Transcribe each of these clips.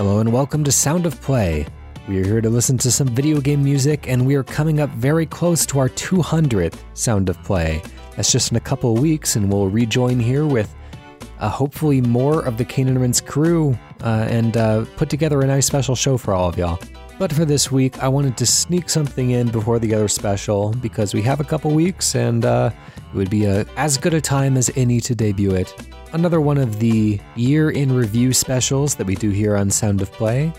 Hello and welcome to Sound of Play. We are here to listen to some video game music, and we are coming up very close to our 200th Sound of Play. That's just in a couple of weeks, and we'll rejoin here with uh, hopefully more of the Cane and crew uh, and uh, put together a nice special show for all of y'all. But for this week, I wanted to sneak something in before the other special because we have a couple weeks and uh, it would be a, as good a time as any to debut it. Another one of the year in review specials that we do here on Sound of Play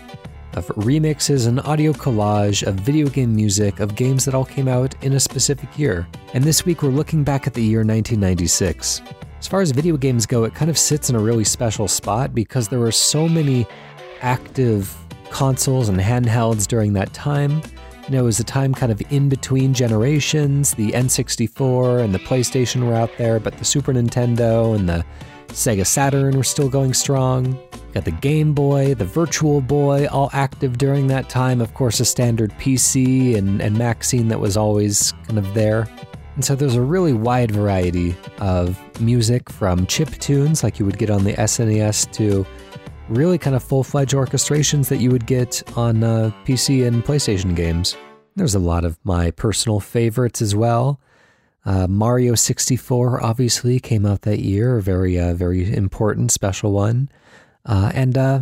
of remixes and audio collage of video game music of games that all came out in a specific year. And this week we're looking back at the year 1996. As far as video games go, it kind of sits in a really special spot because there were so many active consoles and handhelds during that time. You know, it was a time kind of in between generations. The N64 and the PlayStation were out there, but the Super Nintendo and the Sega Saturn were still going strong. Got the Game Boy, the Virtual Boy, all active during that time. Of course, a standard PC and, and Mac scene that was always kind of there. And so there's a really wide variety of music from chip tunes like you would get on the SNES to really kind of full fledged orchestrations that you would get on uh, PC and PlayStation games. There's a lot of my personal favorites as well. Uh, Mario 64 obviously came out that year, a very, uh, very important, special one, uh, and uh,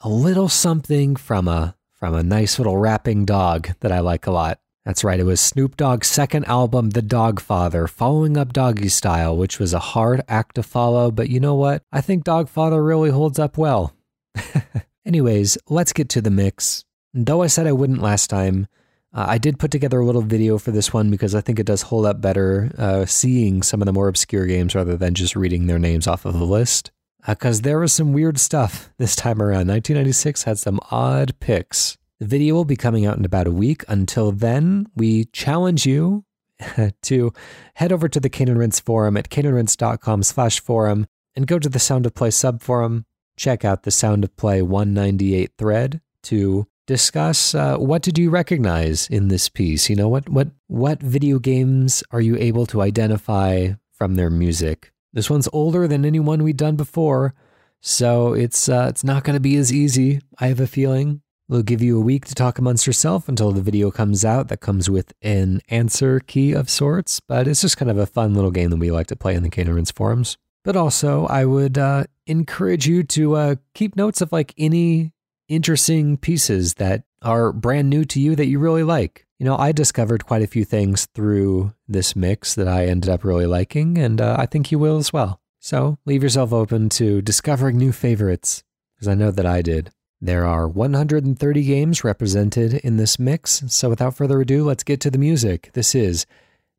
a little something from a from a nice little rapping dog that I like a lot. That's right, it was Snoop Dogg's second album, The Doggfather, following up Doggystyle, which was a hard act to follow, but you know what? I think Doggfather really holds up well. Anyways, let's get to the mix. Though I said I wouldn't last time, uh, I did put together a little video for this one because I think it does hold up better uh, seeing some of the more obscure games rather than just reading their names off of the list. Because uh, there was some weird stuff this time around. 1996 had some odd picks. The video will be coming out in about a week. Until then, we challenge you to head over to the Cane and Rinse forum at caneandrinse.com slash forum and go to the Sound of Play subforum. Check out the Sound of Play 198 thread to discuss uh, what did you recognize in this piece. You know what what what video games are you able to identify from their music? This one's older than any one we've done before, so it's uh, it's not going to be as easy. I have a feeling. We'll give you a week to talk amongst yourself until the video comes out that comes with an answer key of sorts, but it's just kind of a fun little game that we like to play in the Cane forums. But also, I would uh, encourage you to uh, keep notes of like any interesting pieces that are brand new to you that you really like. You know, I discovered quite a few things through this mix that I ended up really liking, and uh, I think you will as well. So leave yourself open to discovering new favorites, because I know that I did. There are 130 games represented in this mix, so without further ado, let's get to the music. This is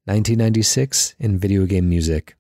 1996 in video game music.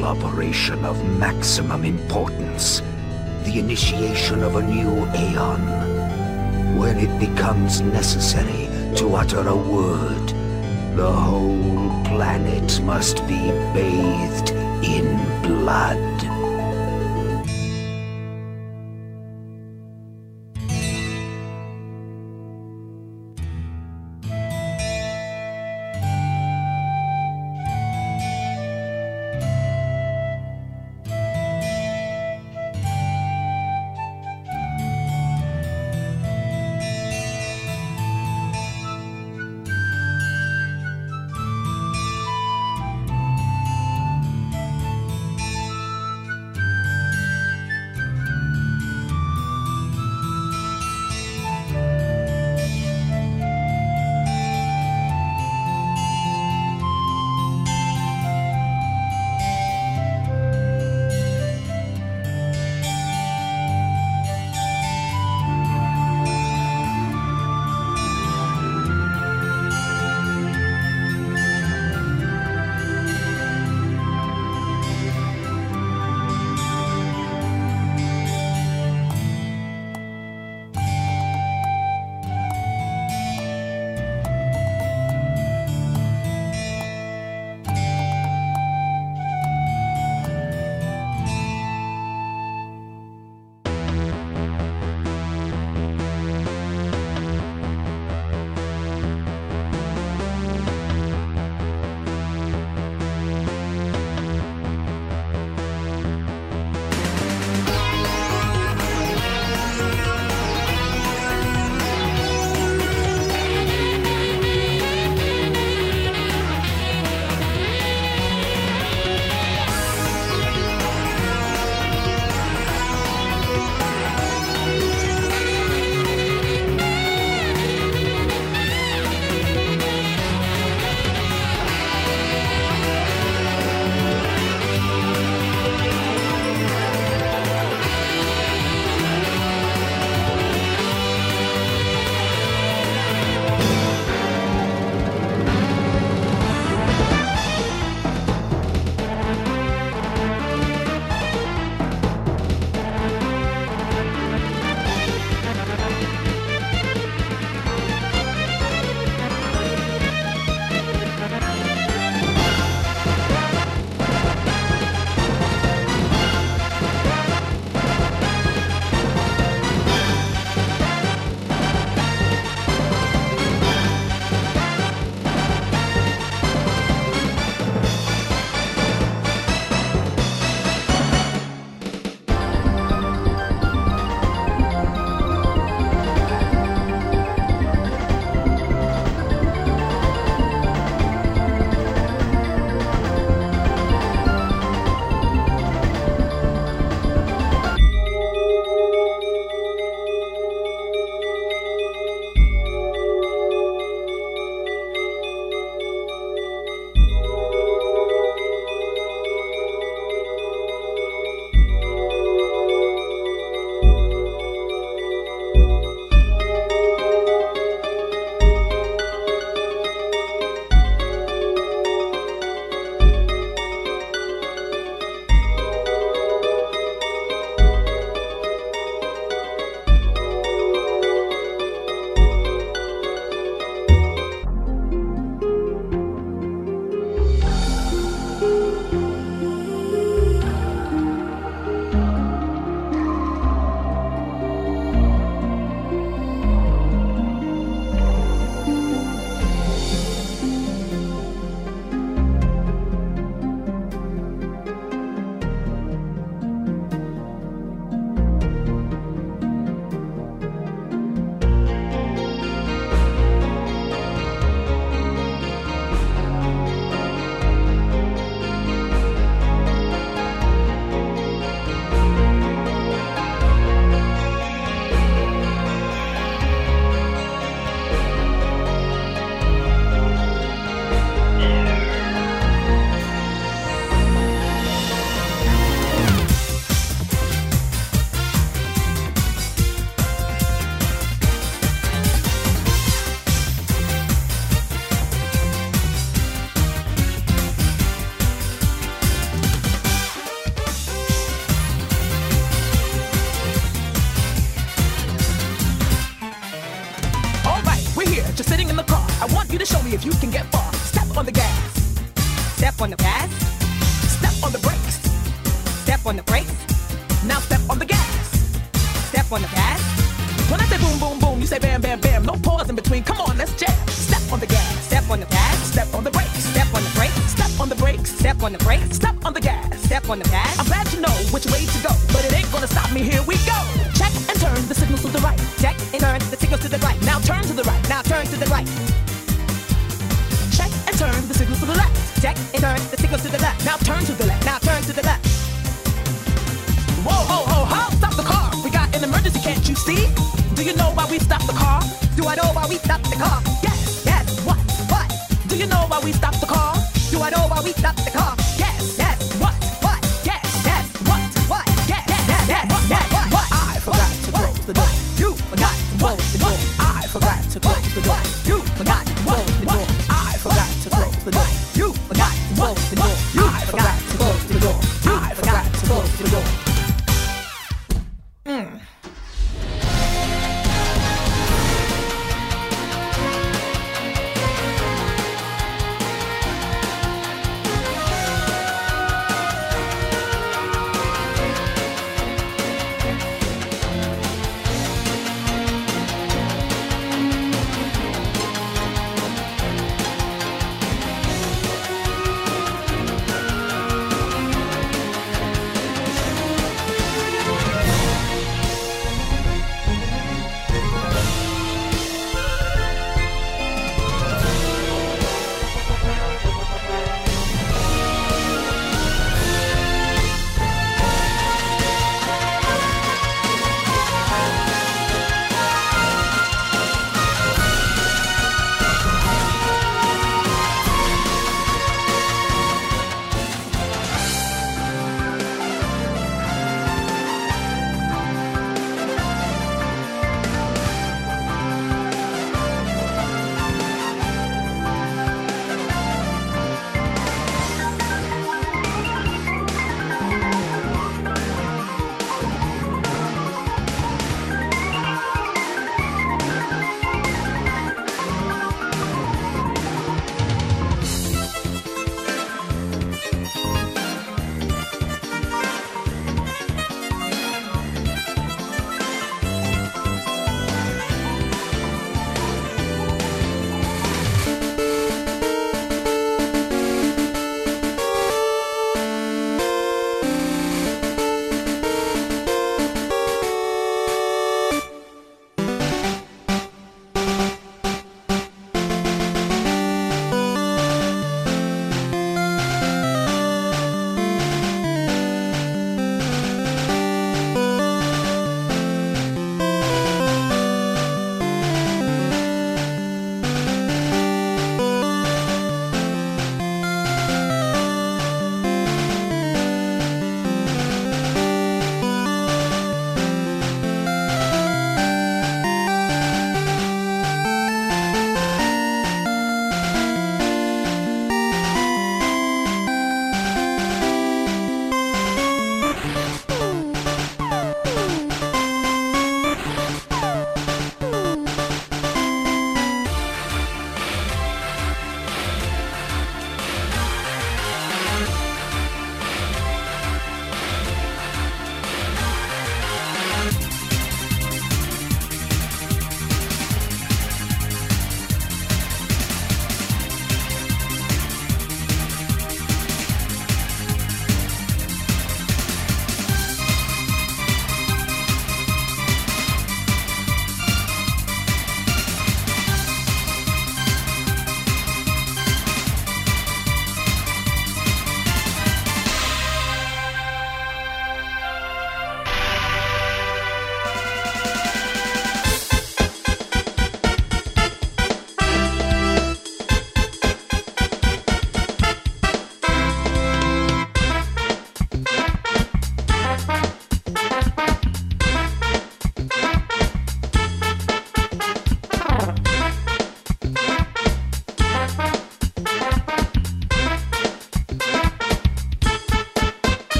Magical operation of maximum importance. The initiation of a new Aeon. When it becomes necessary to utter a word, the whole planet must be bathed in blood.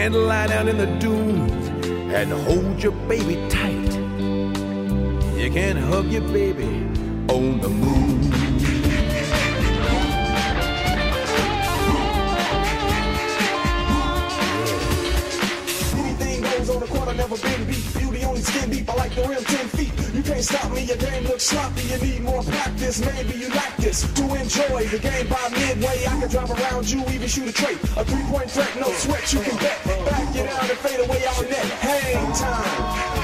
Can't lie down in the dunes and hold your baby tight. You can't hug your baby on the moon. Can't stop me, your game looks sloppy. You need more practice, maybe you like this. To enjoy the game by midway, I can drive around you, even shoot a trait. A three point threat, no sweat, you can bet. Back it out and fade away all net. Hang time.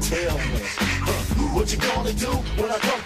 Tell me. What you gonna do when I come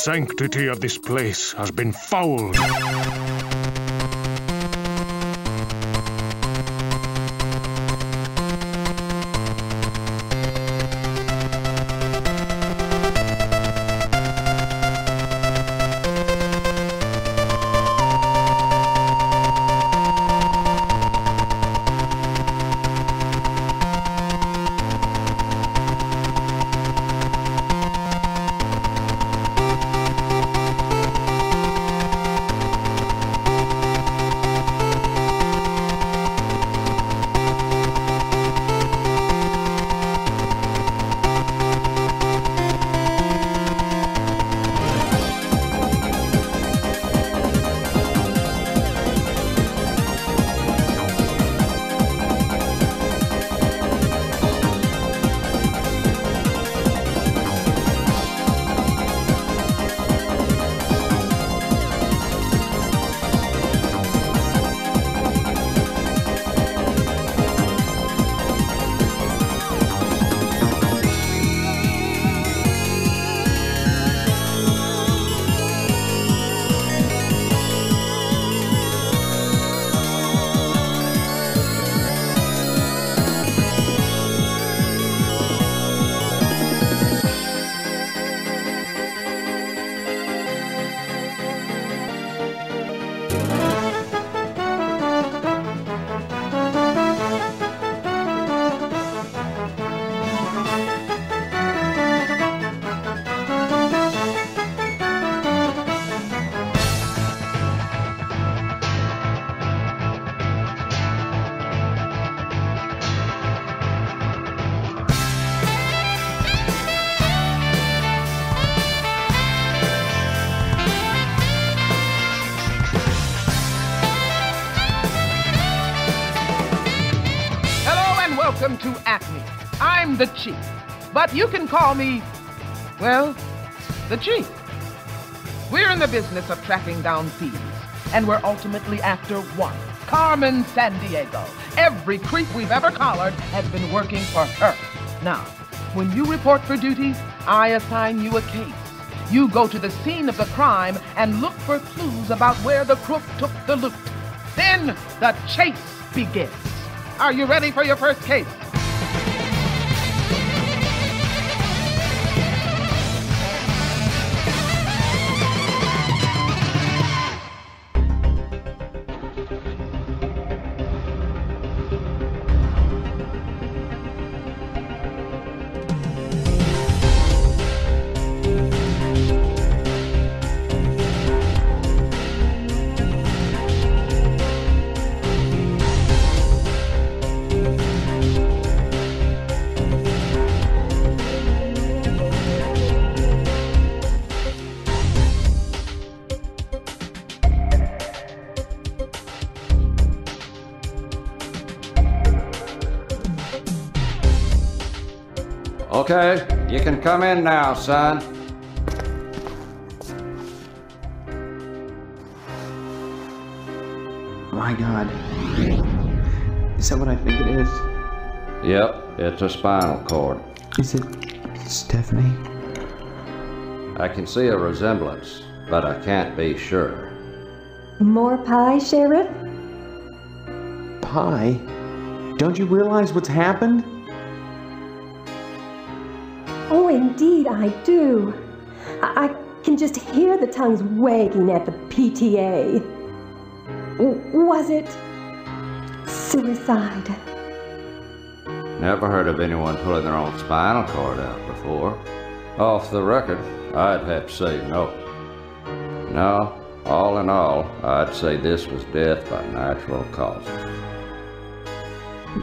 sanctity of this place has been fouled. The Chief, but you can call me, well, the Chief. We're in the business of tracking down thieves, and we're ultimately after one Carmen Sandiego. Every creep we've ever collared has been working for her. Now, when you report for duty, I assign you a case. You go to the scene of the crime and look for clues about where the crook took the loot. Then the chase begins. Are you ready for your first case? Come in now, son. My god. Is that what I think it is? Yep, it's a spinal cord. Is it Stephanie? I can see a resemblance, but I can't be sure. More pie, Sheriff? Pie? Don't you realize what's happened? Oh, indeed, I do. I, I can just hear the tongues wagging at the PTA. W- was it suicide? Never heard of anyone pulling their own spinal cord out before. Off the record, I'd have to say no. No, all in all, I'd say this was death by natural causes.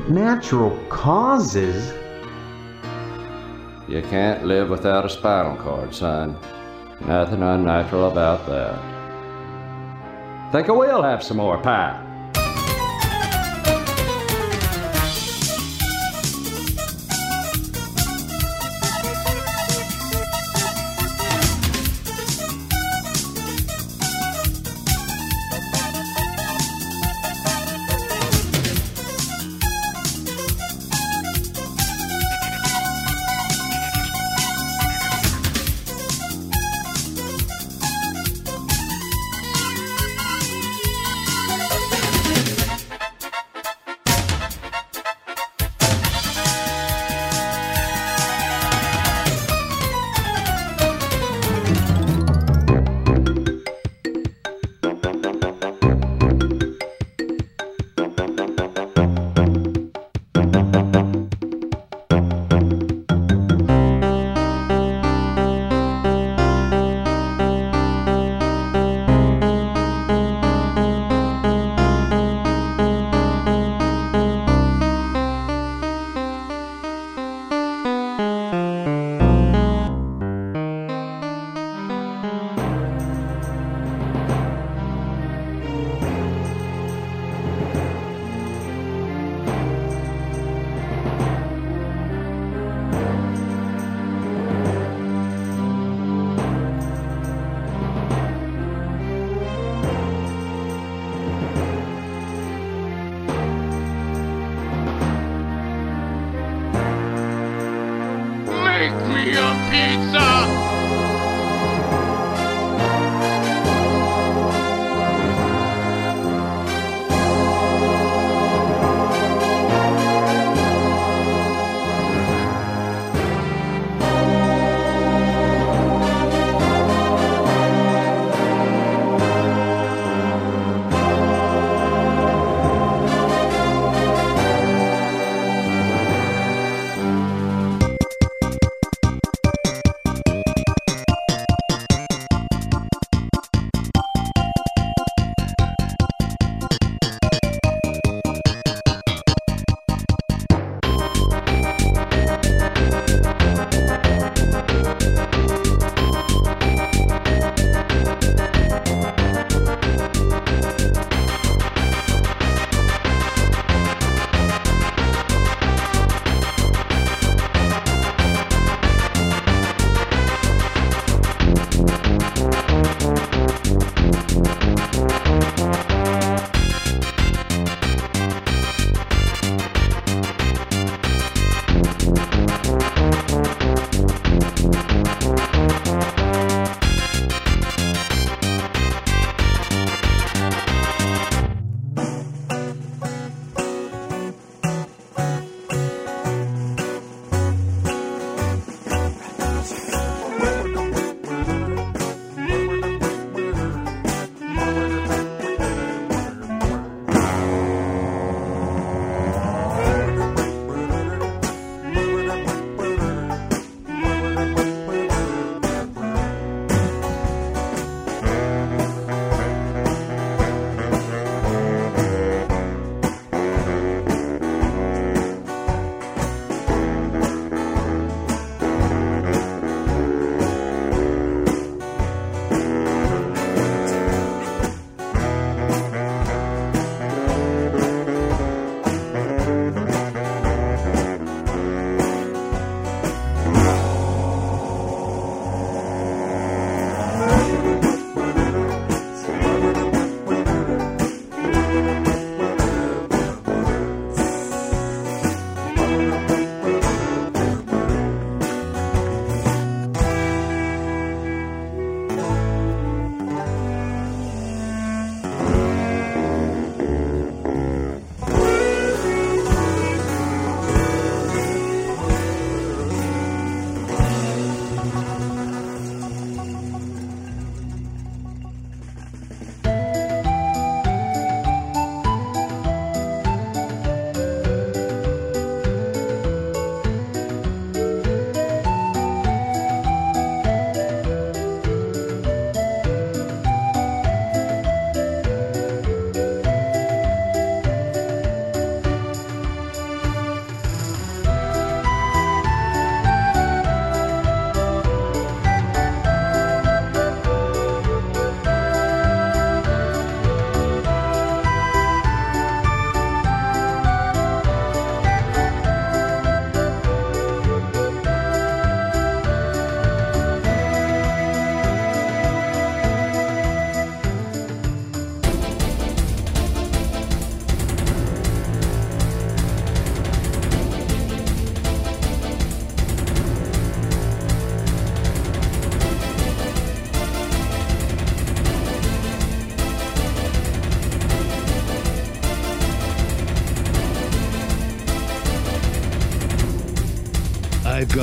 Natural causes? You can't live without a spinal cord, son. Nothing unnatural about that. Think I will have some more pie.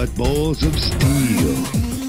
I've balls of steel.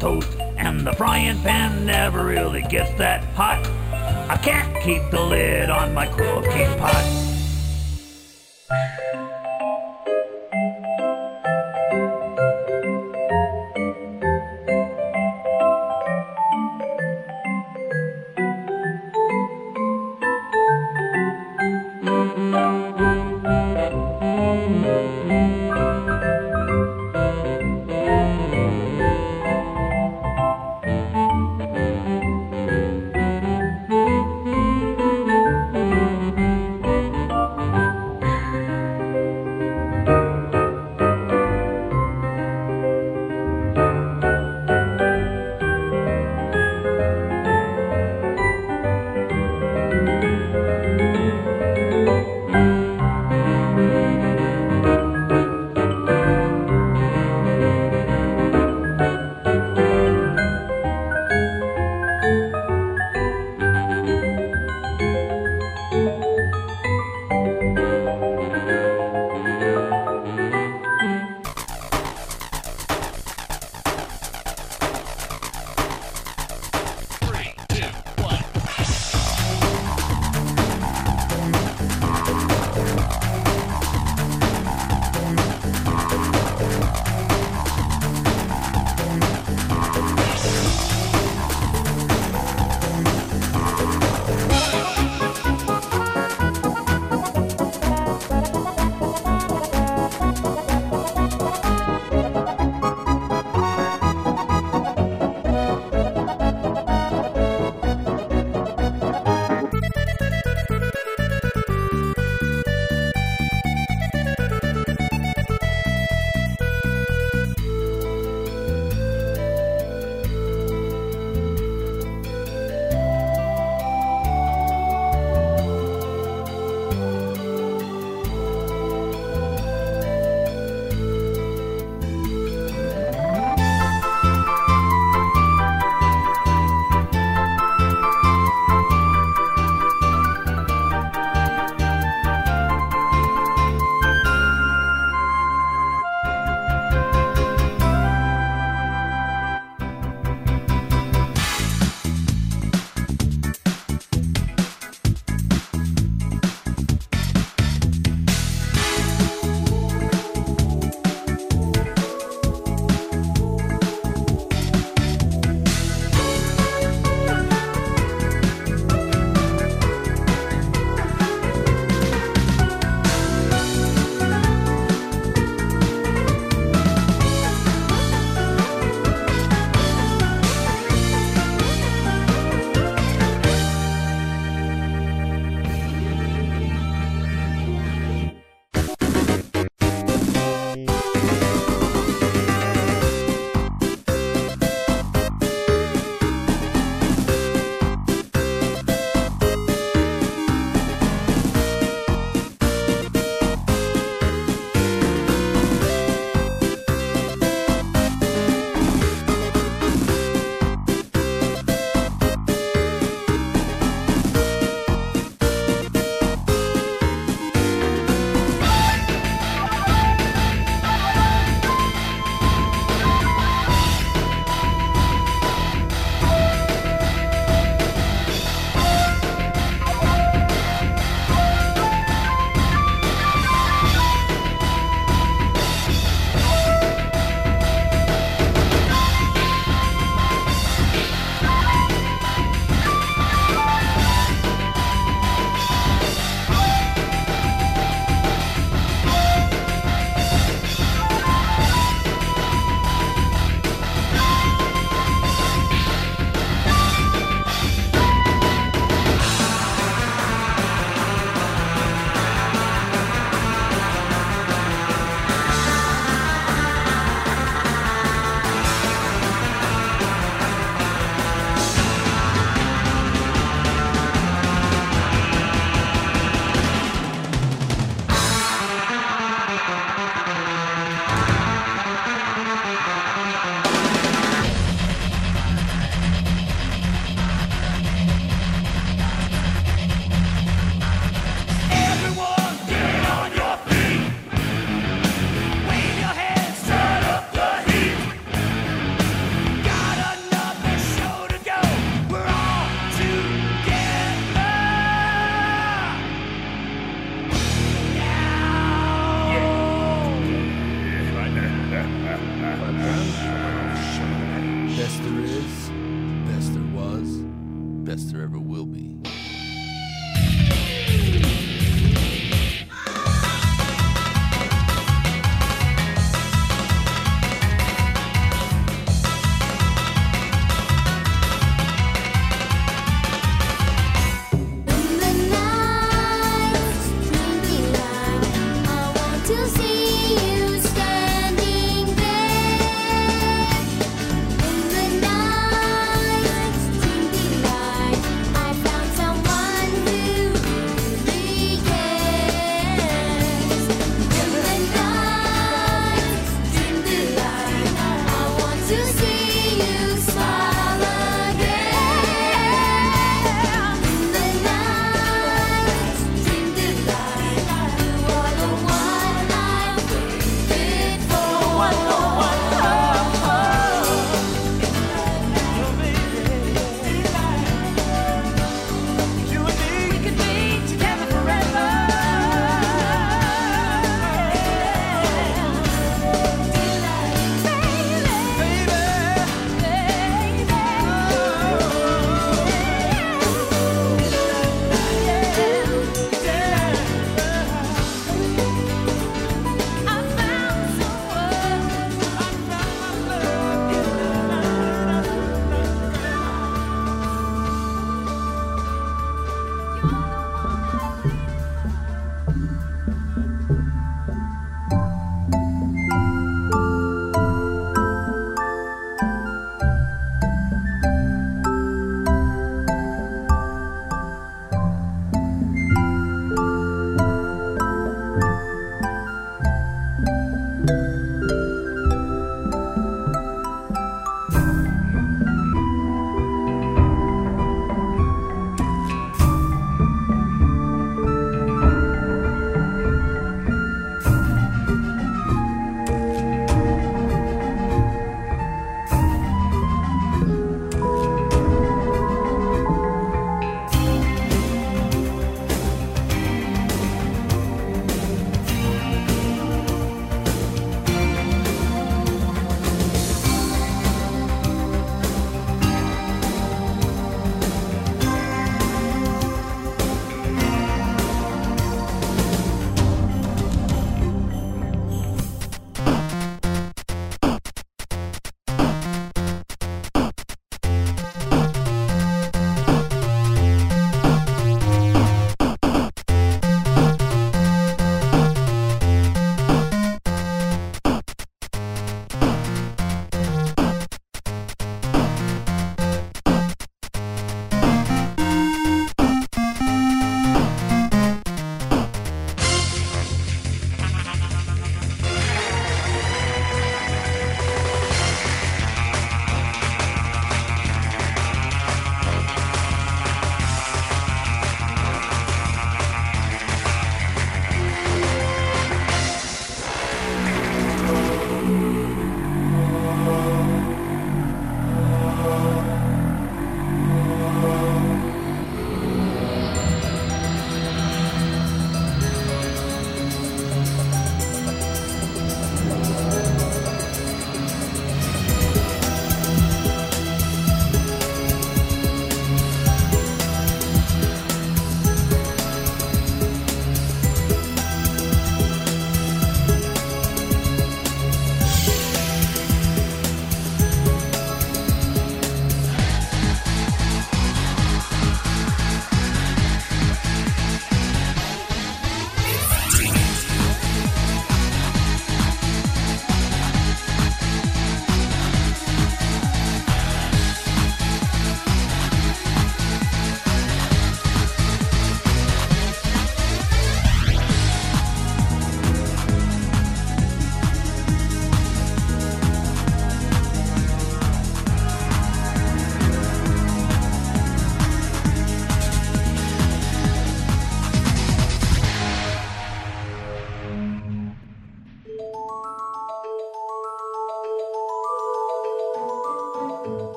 Soggy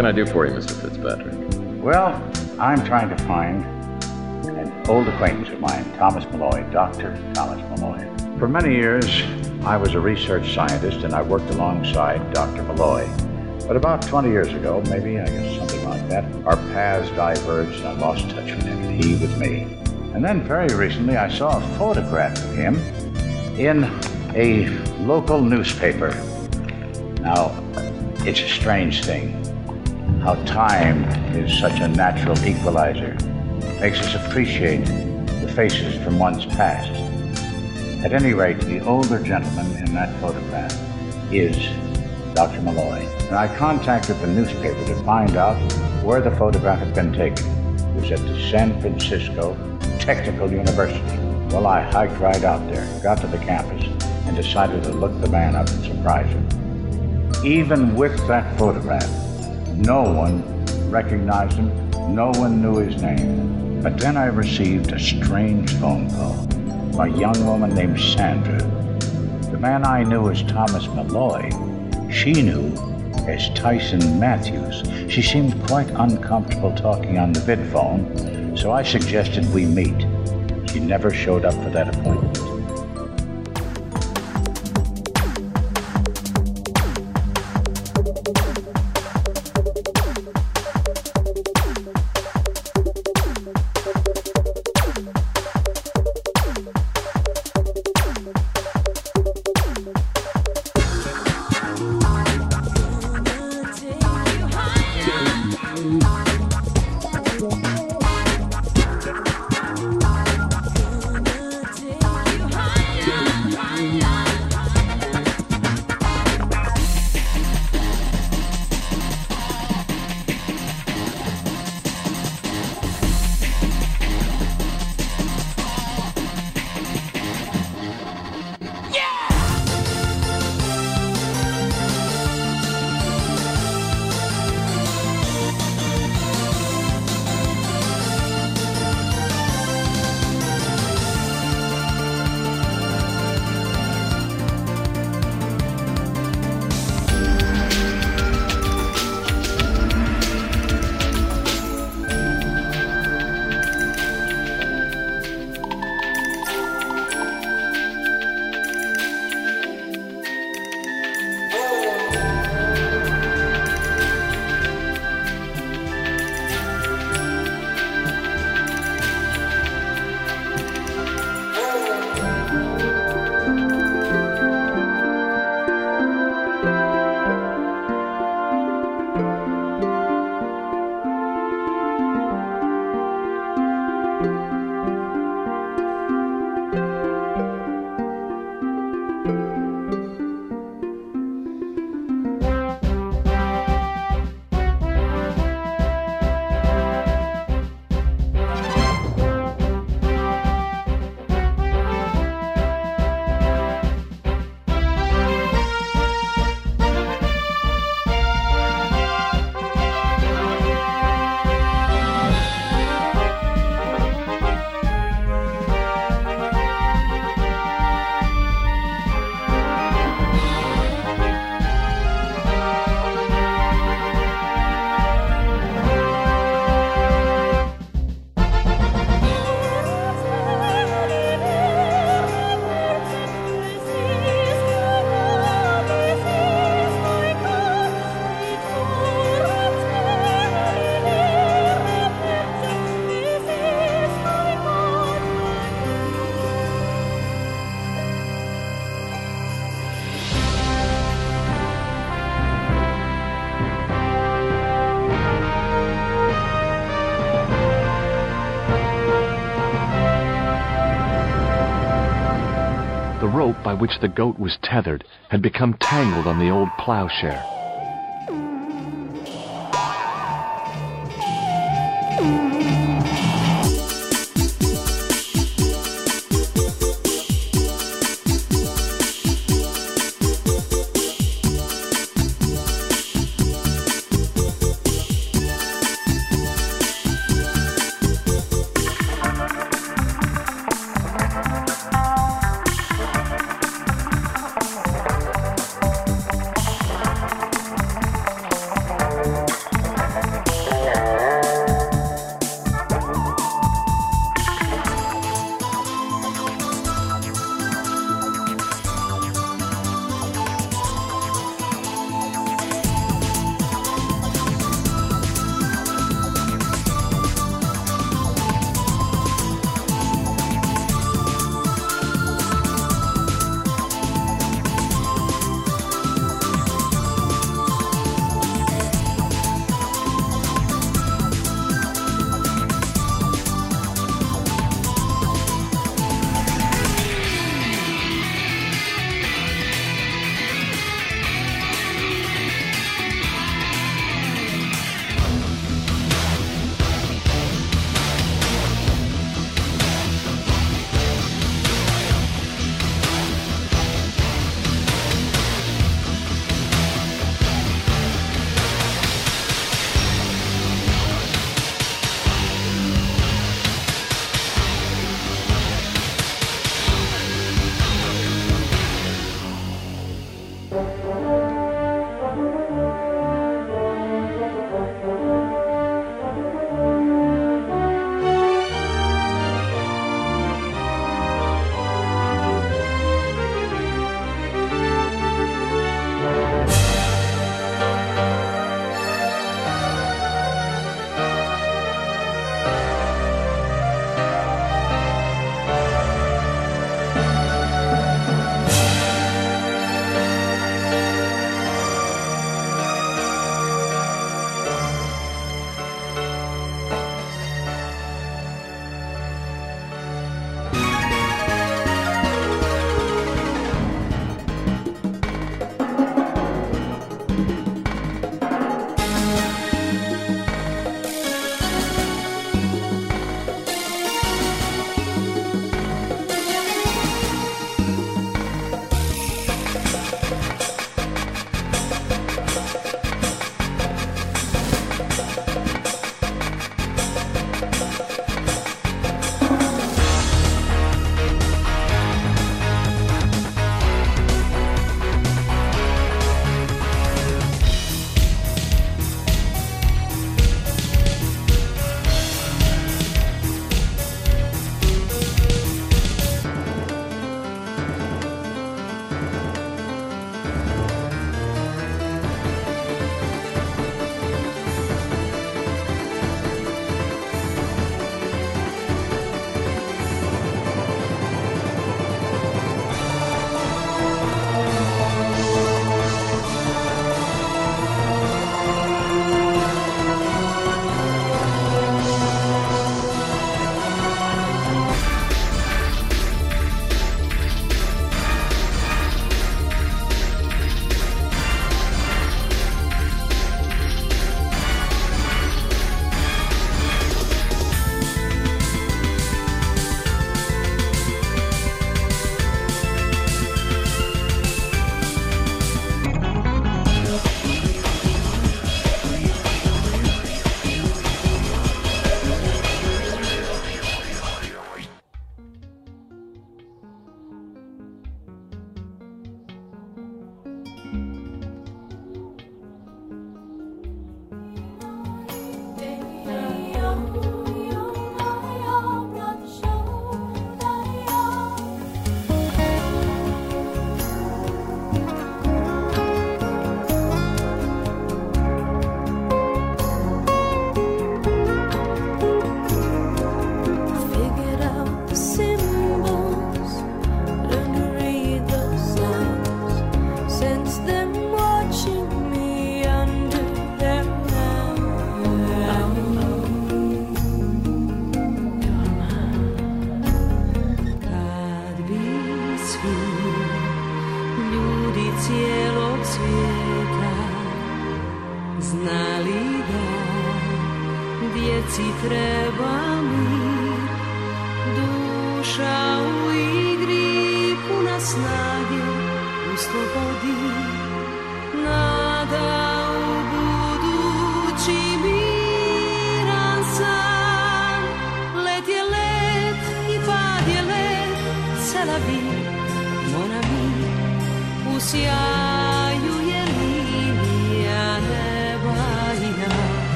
can I do for you, Mr. Fitzpatrick? Well, I'm trying to find an old acquaintance of mine, Thomas Malloy, Dr. Thomas Malloy. For many years, I was a research scientist and I worked alongside Dr. Malloy. But about 20 years ago, maybe, I guess something like that, our paths diverged and I lost touch with him, he with me. And then very recently, I saw a photograph of him in a local newspaper. Now, it's a strange thing how time is such a natural equalizer, makes us appreciate the faces from one's past. At any rate, the older gentleman in that photograph is Dr. Malloy. And I contacted the newspaper to find out where the photograph had been taken. It was at the San Francisco Technical University. Well, I hiked right out there, got to the campus, and decided to look the man up and surprise him. Even with that photograph, no one recognized him, no one knew his name. But then I received a strange phone call a young woman named Sandra. The man I knew as Thomas Malloy, she knew as Tyson Matthews. She seemed quite uncomfortable talking on the vid phone, so I suggested we meet. She never showed up for that appointment. Which the goat was tethered had become tangled on the old plowshare.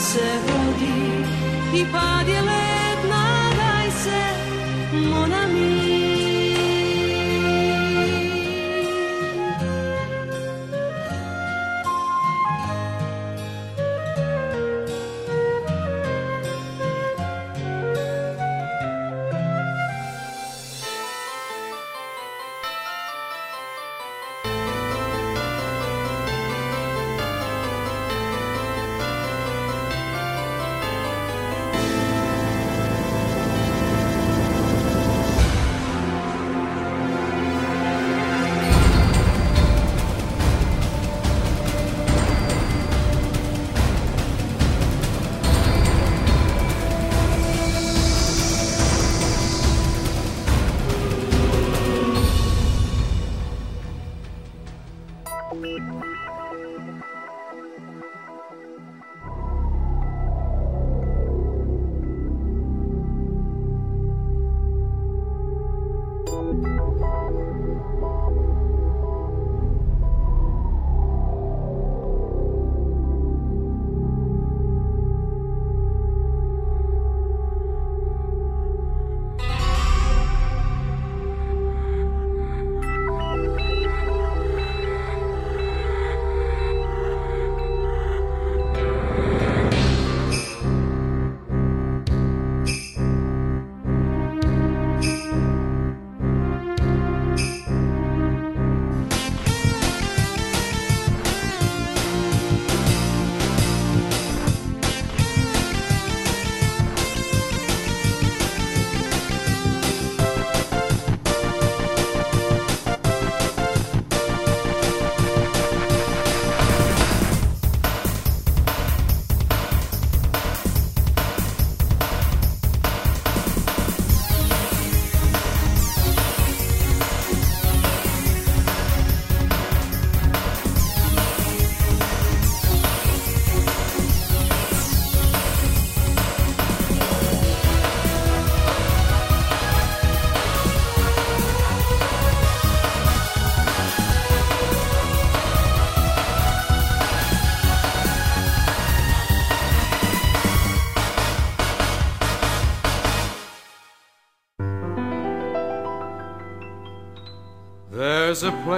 Se rodi i pad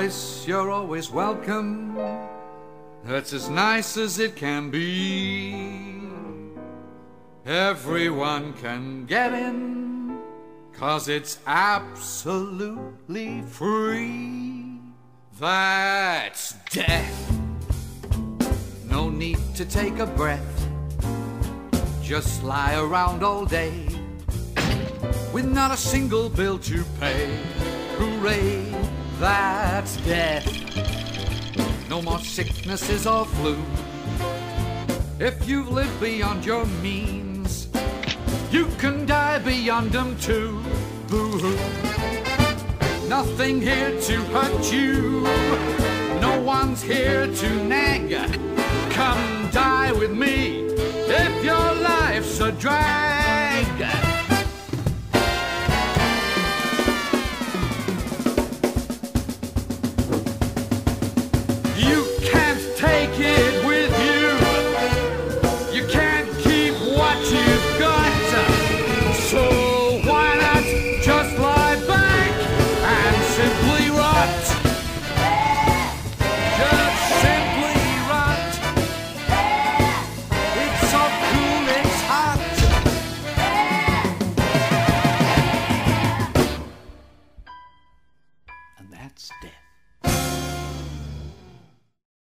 Place you're always welcome. That's as nice as it can be. Everyone can get in, cause it's absolutely free. That's death. No need to take a breath. Just lie around all day with not a single bill to pay. Hooray, that's death. No more sicknesses or flu. If you've lived beyond your means, you can die beyond them too. Boo hoo. Nothing here to hurt you. No one's here to nag. Come die with me if your life's a drag.